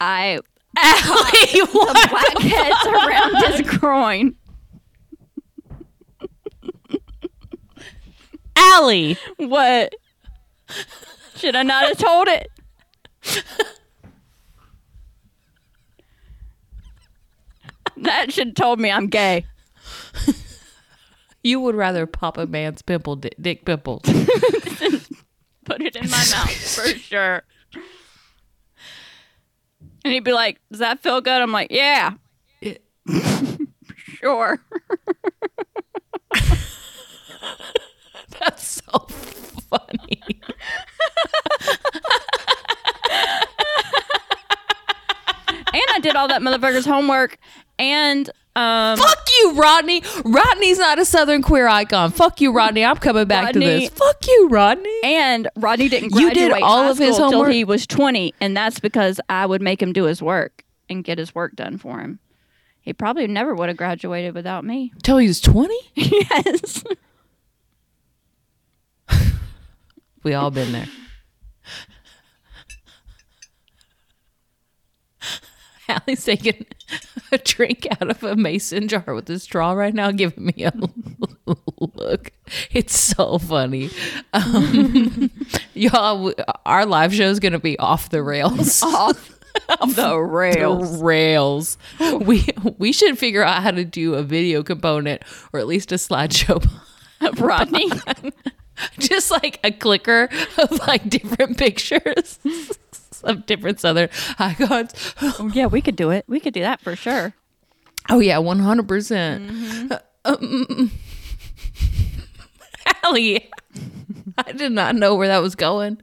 I Ali, what? blackheads around his groin. Ali. What? Should I not have told it? that should have told me I'm gay. You would rather pop a man's pimple, di- dick pimples. Put it in my mouth for sure. And he'd be like, Does that feel good? I'm like, Yeah. Sure. So funny. And I did all that motherfucker's homework. And um, Fuck you, Rodney. Rodney's not a Southern queer icon. Fuck you, Rodney. I'm coming back to Rodney- this. Fuck you, Rodney. and Rodney didn't You graduate did all high of his school till he was 20, and that's because I would make him do his work and get his work done for him. He probably never would have graduated without me. Till he was 20? yes. We all been there. Ali's taking a drink out of a mason jar with a straw right now, giving me a look. It's so funny. Um, y'all, our live show is going to be off the rails. Off the rails. The rails. We we should figure out how to do a video component or at least a slideshow. Rodney. Just like a clicker of like different pictures of different southern icons. Oh, yeah, we could do it. We could do that for sure. Oh yeah, one hundred percent. Um, Ali, I did not know where that was going.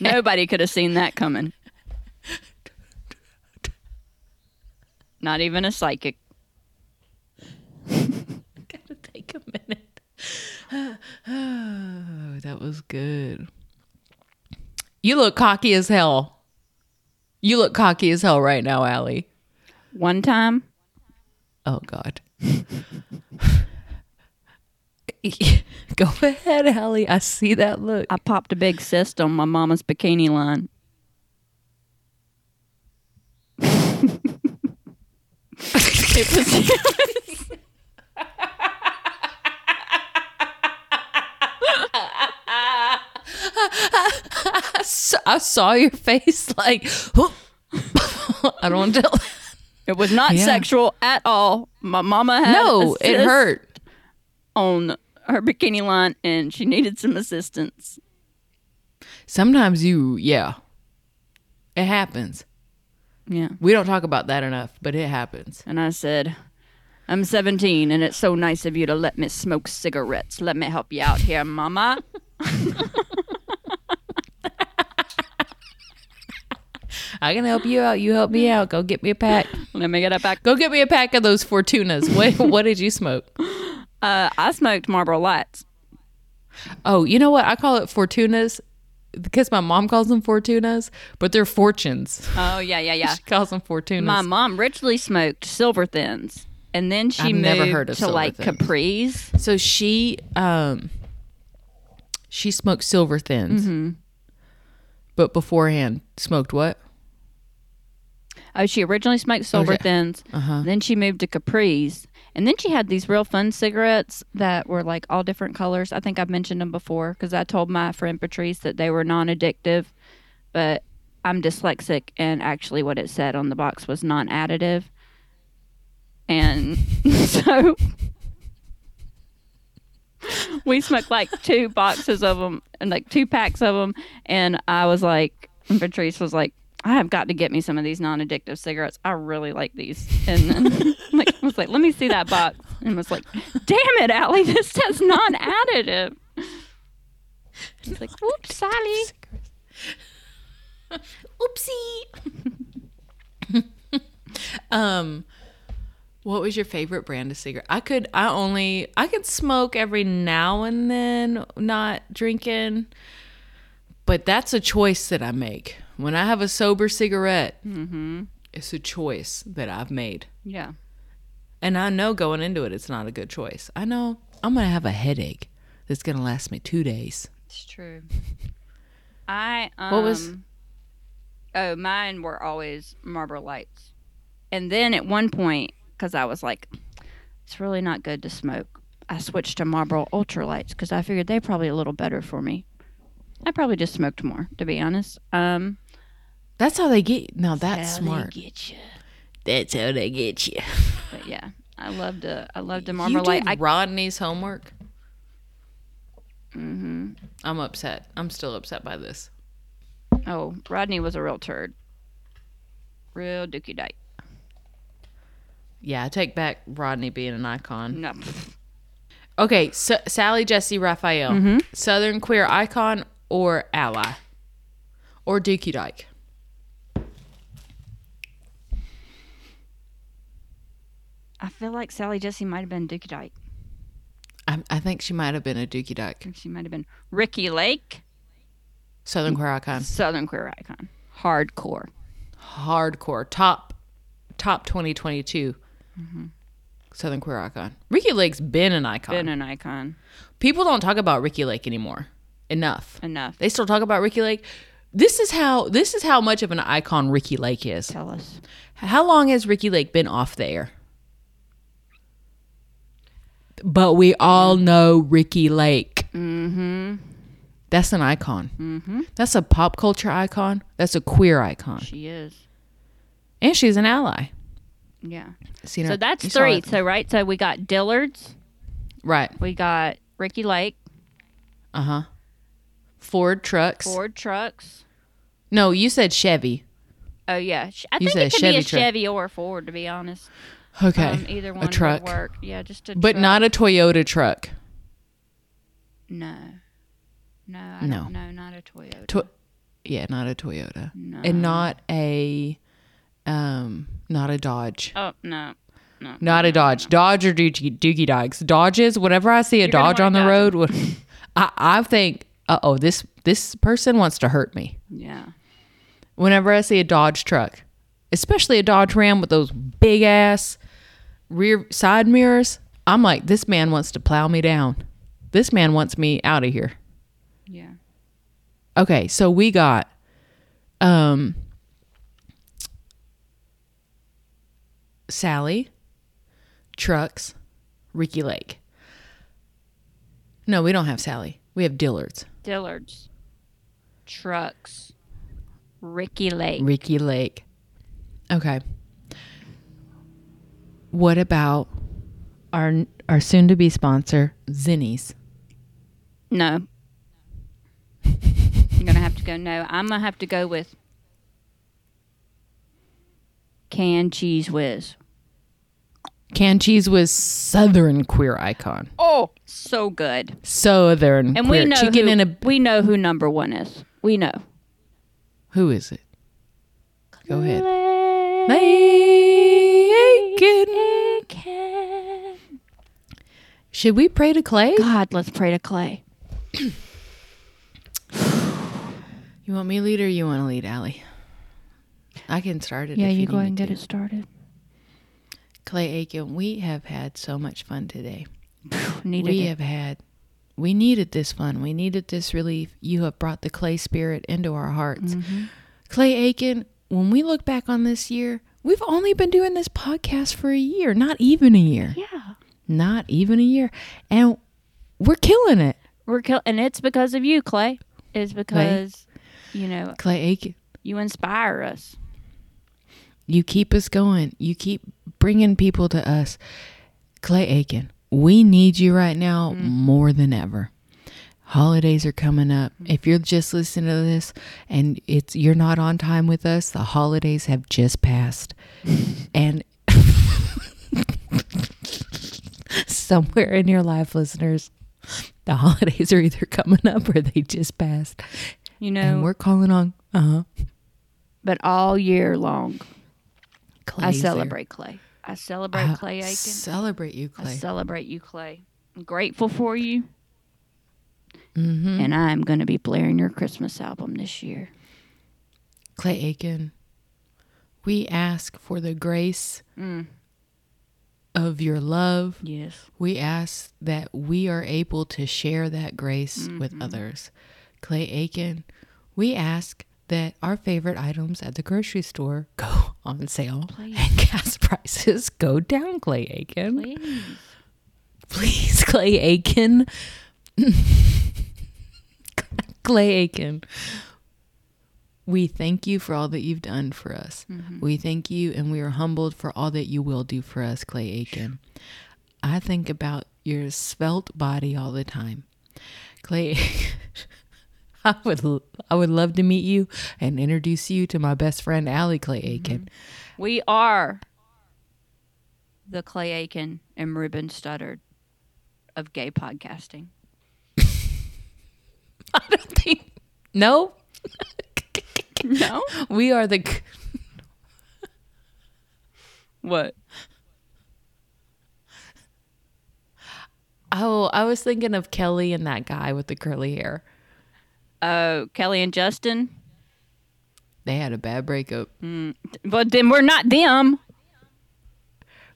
Nobody could have seen that coming. Not even a psychic. Gotta take a minute. Oh, that was good. You look cocky as hell. You look cocky as hell right now, Ali. One time, Oh God. Go ahead, Ali. I see that look. I popped a big cyst on my mama's bikini line. it was I saw, I saw your face like, I don't want to tell. it was not Yeah. sexual at all. My mama had No, a it hurt. on her bikini line and she needed some assistance. Sometimes you, yeah, it happens. Yeah. We don't talk about that enough, but it happens. And I said, I'm 17 and it's so nice of you to let me smoke cigarettes. Let me help you out here, mama. I can help you out. You help me out. Go get me a pack. Let me get it back. Go get me a pack of those Fortunas. What, what did you smoke? Uh, I smoked Marlboro Lights. Oh, you know what? I call it Fortunas because my mom calls them Fortunas, but they're fortunes. Oh, yeah, yeah, yeah. She calls them Fortunas. My mom richly smoked Silver Thins. And then she I've moved never heard of to Silver like Thins. Capris. So she um she smoked silver thins. Mm-hmm. But beforehand smoked what? Oh, she originally smoked Silver Okay. Thins. Uh-huh. Then she moved to Capris. And then she had these real fun cigarettes that were like all different colors. I think I've mentioned them before because I told my friend Patrice that they were non addictive. But I'm dyslexic, and actually, what it said on the box was non additive. And so we smoked like two boxes of them and like two packs of them. And I was like, and Patrice was like, I have got to get me some of these non-addictive cigarettes. I really like these. And then like I was like, let me see that box. And was like, damn it, Ali, this says non-additive. She's like, whoops, Sally. Oopsie. um what was your favorite brand of cigarette? I could I only I could smoke every now and then, not drinking. But that's a choice that I make. When I have a sober cigarette, It's a choice that I've made. Yeah. And I know going into it, it's not a good choice. I know I'm going to have a headache that's going to last me two days. It's true. I um, What was- Oh, mine were always Marlboro Lights, and then at one point, because I was like, it's really not good to smoke. I switched to Marlboro Ultra Lights because I figured they're probably a little better for me. I probably just smoked more, to be honest. Um, That's how they get. You. Now that's how they smart. get you. That's how they get you. But yeah, I loved a I loved a You Marlboro did Rodney's homework. Mm-hmm. I'm upset. I'm still upset by this. oh, Rodney was a real turd. Real dookie dyke. Yeah, I take back Rodney being an icon. No. Okay, so Sally Jessy Raphael, Mm-hmm. Southern queer icon or ally, or Dookie Dyke. I feel like Sally Jessy might have been Dookie Dyke. I, I think she might have been a Dookie Dyke. she might have been Ricki Lake, Southern queer icon, Southern queer icon, hardcore. hardcore, top, top 2022. Mm-hmm. Southern queer icon. Ricki Lake's been an icon. Been an icon People don't talk about Ricki Lake anymore. Enough. enough. They still talk about Ricki Lake. This is how this is how much of an icon Ricki Lake is. Tell us. How long has Ricki Lake been off the air? But we all know Ricki Lake. Mm-hmm. That's an icon. Mm-hmm. That's a pop culture icon. That's a queer icon, She is. and she's an ally. Yeah. So her- that's you saw three. So right. So we got Dillard's. right. We got Ricki Lake, Uh huh. Ford trucks. Ford trucks. No, you said Chevy. Oh yeah. I You think it could Chevy be a truck. Chevy or a Ford, to be honest. Okay. Um, either one a truck, would work. Yeah, just a. but truck. not a Toyota truck. No. No. I No. Don't, no, not a Toyota. To- yeah, not a Toyota, no. and not a, um, not a Dodge. Oh no. No. Not a Dodge. Dodge or Dookie, Dookie Dykes. Dodges, whenever I see a You're Dodge on the road, I, I think, uh oh, this this person wants to hurt me. Yeah. Whenever I see a Dodge truck, especially a Dodge Ram with those big ass rear side mirrors, I'm like, this man wants to plow me down. This man wants me out of here. Yeah. Okay, so we got um Sally, Trucks, Ricki Lake. No, we don't have Sally. We have Dillard's. Dillard's. Trucks. Ricki Lake. Ricki Lake. Okay. What about our our soon to be sponsor, Zennies? No. I'm gonna have to go. No, I'm gonna have to go with canned Cheez Whiz. Canned cheese was Southern queer icon. Oh, so good. Southern And queer we know chicken who, in a we know who number one is. We know. Who is it? Go ahead. Bacon. Should we pray to Clay? God, let's pray to Clay. You want me to lead or you want to lead, Ali? I can start it. Yeah, if you you go need ahead and get to. it started. Clay Aiken, we have had so much fun today. Needed we it. have had, we needed this fun. We needed this relief. You have brought the Clay spirit into our hearts. Mm-hmm. Clay Aiken, when we look back on this year, we've only been doing this podcast for a year, not even a year. Yeah. Not even a year. And we're killing it. We're kill- and it's because of you, Clay. It's because you know Clay Aiken, you inspire us. you keep us going. You keep bringing people to us. Clay Aiken, we need you right now mm-hmm. more than ever. Holidays are coming up. If you're just listening to this and it's you're not on time with us, the holidays have just passed. and somewhere in your life, listeners, the holidays are either coming up or they just passed. You And know, we're calling on uh huh. but all year long, I Clay's there. celebrate Clay. I celebrate I Clay Aiken. Celebrate you, clay I Clay. celebrate you, Clay. I'm grateful for you, mm-hmm. and I'm going to be blaring your Christmas album this year. Clay Aiken, We ask for the grace of your love. Yes. We ask that we are able to share that grace with others. Clay Aiken, we ask that our favorite items at the grocery store go on sale and gas prices go down, Clay Aiken. Please. Please, Clay Aiken. Clay Aiken. We thank you for all that you've done for us. Mm-hmm. We thank you and we are humbled for all that you will do for us, Clay Aiken. I think about your svelte body all the time. Clay I would I would love to meet you and introduce you to my best friend Ali Clay mm-hmm. Aiken. We are the Clay Aiken and Ruben Studdard of gay podcasting. I don't think No, No? we are the What? Oh, I was thinking of Kelly and that guy with the curly hair. Oh, Kelly and Justin? They had a bad breakup. Mm, but then we're not them.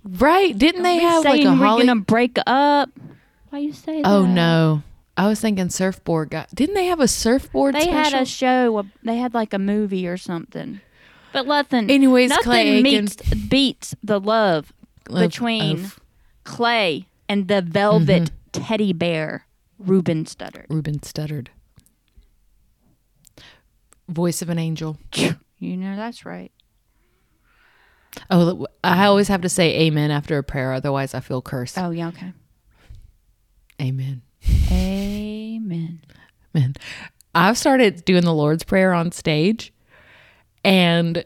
Right. Didn't they have like a we're Holly? gonna break up. Why you say oh, that? oh no. I was thinking surfboard guy. Didn't they have a surfboard They had a show. They had like a movie or something. But nothing. Anyways, nothing Clay meets, beats the love Of- between of Clay and the velvet Mm-hmm. teddy bear Ruben Studdard. Ruben stuttered. Voice of an angel. You know that's right. Oh, I always have to say amen after a prayer, otherwise I feel cursed. Oh yeah, okay. Amen. Amen. Man, I've started doing the Lord's Prayer on stage, and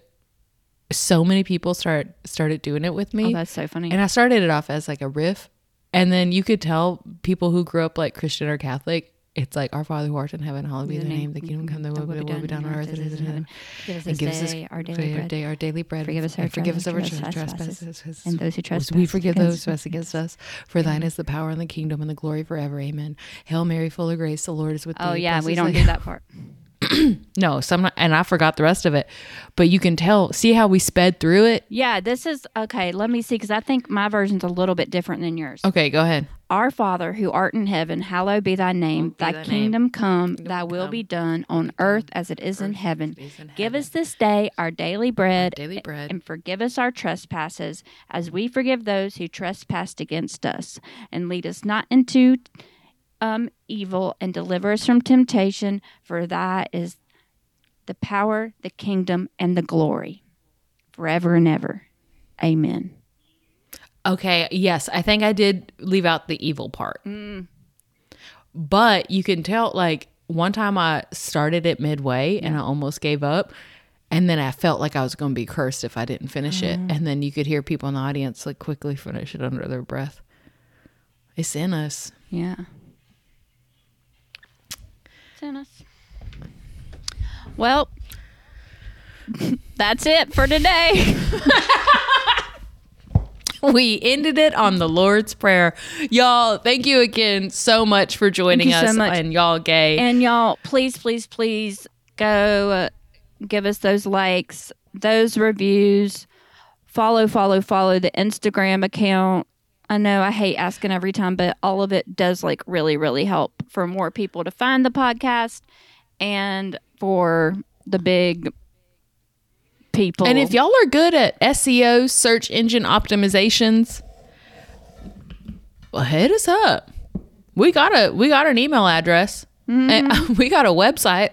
so many people start started doing it with me. Oh, that's so funny. And I started it off as like a riff. And then you could tell people who grew up like Christian or Catholic, it's like, Our Father who art in heaven, hallowed be thy name, the kingdom come, thy will be will be done on earth as it is in heaven. Give us And this give us this day our daily bread. day our daily bread. Forgive us our and forgive us our trespasses, and those who as trespass We forgive those who trespass against us. For thine is the power and the kingdom and the glory forever. Amen. Hail Mary, full of grace, the Lord is with oh, thee. Oh yeah, we don't do that part. No, some and I forgot the rest of it. But you can tell, see how we sped through it? Yeah, this is okay. Let me see, because I think my version's a little bit different than yours. Okay, go ahead. Our Father who art in heaven, hallowed be thy name. be Thy thy kingdom come, thy will be done on earth as it is in heaven. Give us this day our daily bread, daily bread. and forgive us our trespasses, as we forgive those who trespass against us. And lead us not into um, evil, and deliver us from temptation. For thy is the power, the kingdom, and the glory, forever and ever. Amen. Okay, yes, I think I did leave out the evil part. Mm. But you can tell, like, one time I started it midway and I almost gave up. And then I felt like I was going to be cursed if I didn't finish it. Mm-hmm. And then you could hear people in the audience, like, quickly finish it under their breath. It's in us. Yeah. Well, that's it for today. We ended it on the Lord's Prayer. Y'all, thank you again so much for joining you so us and y'all gay. and y'all, please, please, please go uh, give us those likes, those reviews. Follow, follow, follow the Instagram account. I know I hate asking every time, but all of it does like really, really help for more people to find the podcast and for the big people. And if y'all are good at SEO, search engine optimizations, well, hit us up. We got a we got an email address. And mm-hmm. we got a website.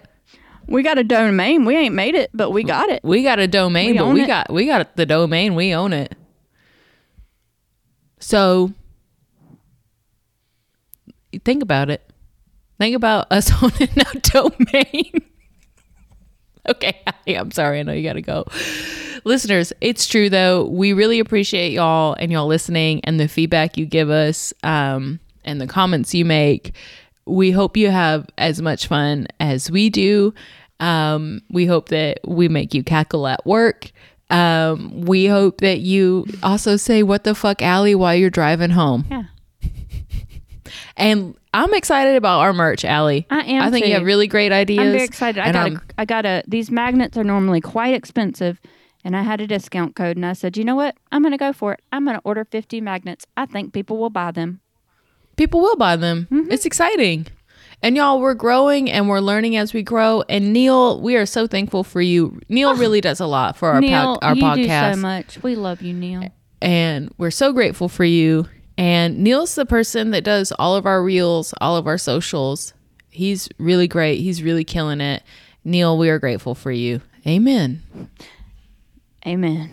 we got a domain, we ain't made it, but we got it. We got a domain, We but we it. got we got the domain. We own it. So think about it. Think about us owning a domain. okay, I'm sorry. I know you got to go. Listeners, it's true though. We really appreciate y'all and y'all listening and the feedback you give us um, and the comments you make. We hope you have as much fun as we do. Um, we hope that we make you cackle at work. Um, we hope that you also say "What the fuck, Ali" while you're driving home. Yeah. And I'm excited about our merch, Ali. I am I think you too. have really great ideas. I'm very excited. I got I'm- a, I got a these magnets are normally quite expensive and I had a discount code and I said, "You know what? I'm going to go for it. I'm going to order 50 magnets. I think people will buy them." People will buy them. Mm-hmm. It's exciting. And y'all, we're growing and we're learning as we grow. And Neil, we are so thankful for you. Neil oh. really does a lot for our. Neil, pod- our you podcast. do so much. We love you, Neil. and we're so grateful for you. And Neil's the person that does all of our reels, all of our socials. He's really great. He's really killing it. Neil, we are grateful for you. Amen. Amen.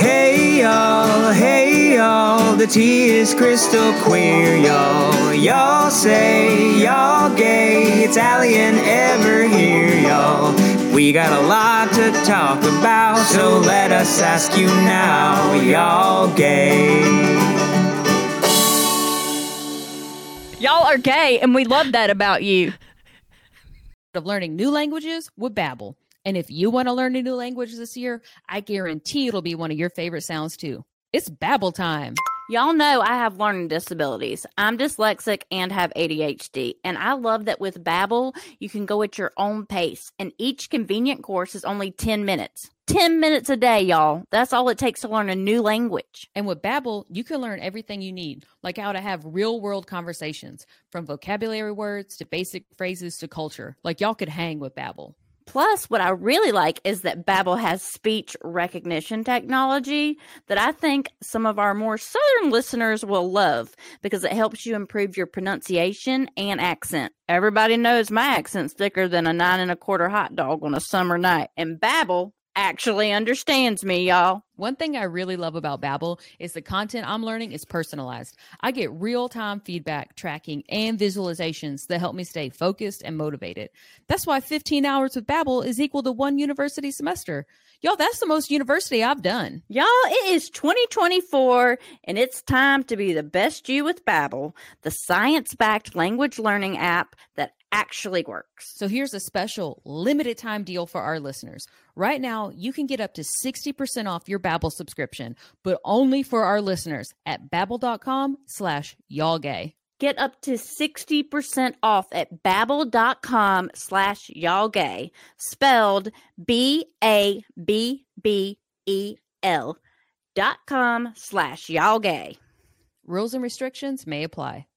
Hey y'all, hey y'all, the tea is crystal queer, y'all. Y'all say y'all gay, it's Ali and Ever here, y'all. We got a lot to talk about, so let us ask you now, y'all gay. Y'all are gay, and we love that about you. of learning new languages with Babbel. And if you want to learn a new language this year, I guarantee it'll be one of your favorite sounds too. It's Babbel time. Y'all know I have learning disabilities. I'm dyslexic and have ADHD, and I love that with Babbel, you can go at your own pace, and each convenient course is only 10 minutes. 10 minutes a day, y'all. That's all it takes to learn a new language. And with Babbel, you can learn everything you need, like how to have real-world conversations, from vocabulary words to basic phrases to culture. Like y'all could hang with Babbel. Plus, what I really like is that Babbel has speech recognition technology that I think some of our more southern listeners will love because it helps you improve your pronunciation and accent. Everybody knows my accent's thicker than a nine and a quarter hot dog on a summer night, and Babbel actually understands me, y'all. One thing I really love about Babbel is the content I'm learning is personalized. I get real-time feedback, tracking, and visualizations that help me stay focused and motivated. That's why 15 hours with Babbel is equal to one university semester. Y'all, that's the most university I've done. Y'all, it is 2024 and it's time to be the best you with Babbel, the science-backed language learning app that actually works. So here's a special limited time deal for our listeners. Right now, you can get up to 60% off your Babbel subscription, but only for our listeners at babbel.com slash y'all gay. Get up to 60% off at babbel.com slash y'all gay, spelled B-A-B-B-E-L dot com slash y'all gay. Rules and restrictions may apply.